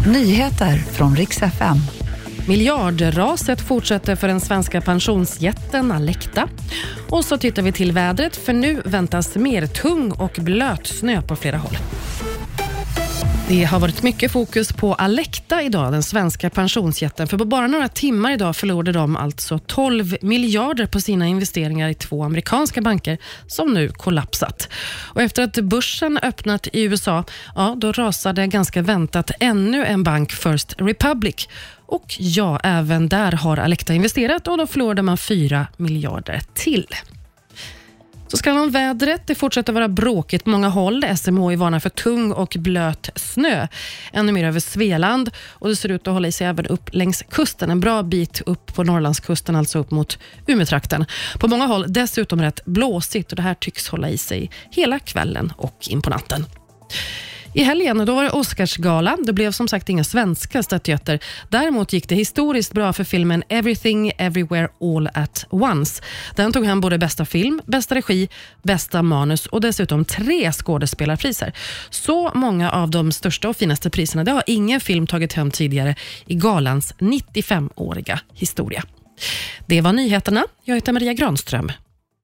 Nyheter från riks FM. Miljardraset fortsätter för den svenska pensionsjätten Alecta. Och så tittar vi till vädret, för nu väntas mer tung och blöt snö på flera håll. Det har varit mycket fokus på Alecta idag, den svenska pensionsjätten. För på bara några timmar idag förlorade de alltså 12 miljarder på sina investeringar i två amerikanska banker som nu kollapsat. Och efter att börsen öppnat i USA, ja, då rasade ganska väntat ännu en bank, First Republic. Och ja, även där har Alecta investerat och då förlorade man 4 miljarder till. Så ska om vädret. Det fortsätter vara bråkigt på många håll. SMHI varnar för tung och blöt snö. Ännu mer över Svealand och det ser ut att hålla i sig även upp längs kusten. En bra bit upp på Norrlandskusten, alltså upp mot Umeåtrakten. På många håll dessutom rätt blåsigt och det här tycks hålla i sig hela kvällen och in på natten. I helgen då var det Oscarsgala. Det blev som sagt inga svenska statyetter. Däremot gick det historiskt bra för filmen Everything Everywhere All At Once. Den tog hem både bästa film, bästa regi, bästa manus och dessutom tre skådespelarpriser. Så många av de största och finaste priserna det har ingen film tagit hem tidigare i galans 95-åriga historia. Det var nyheterna. Jag heter Maria Granström.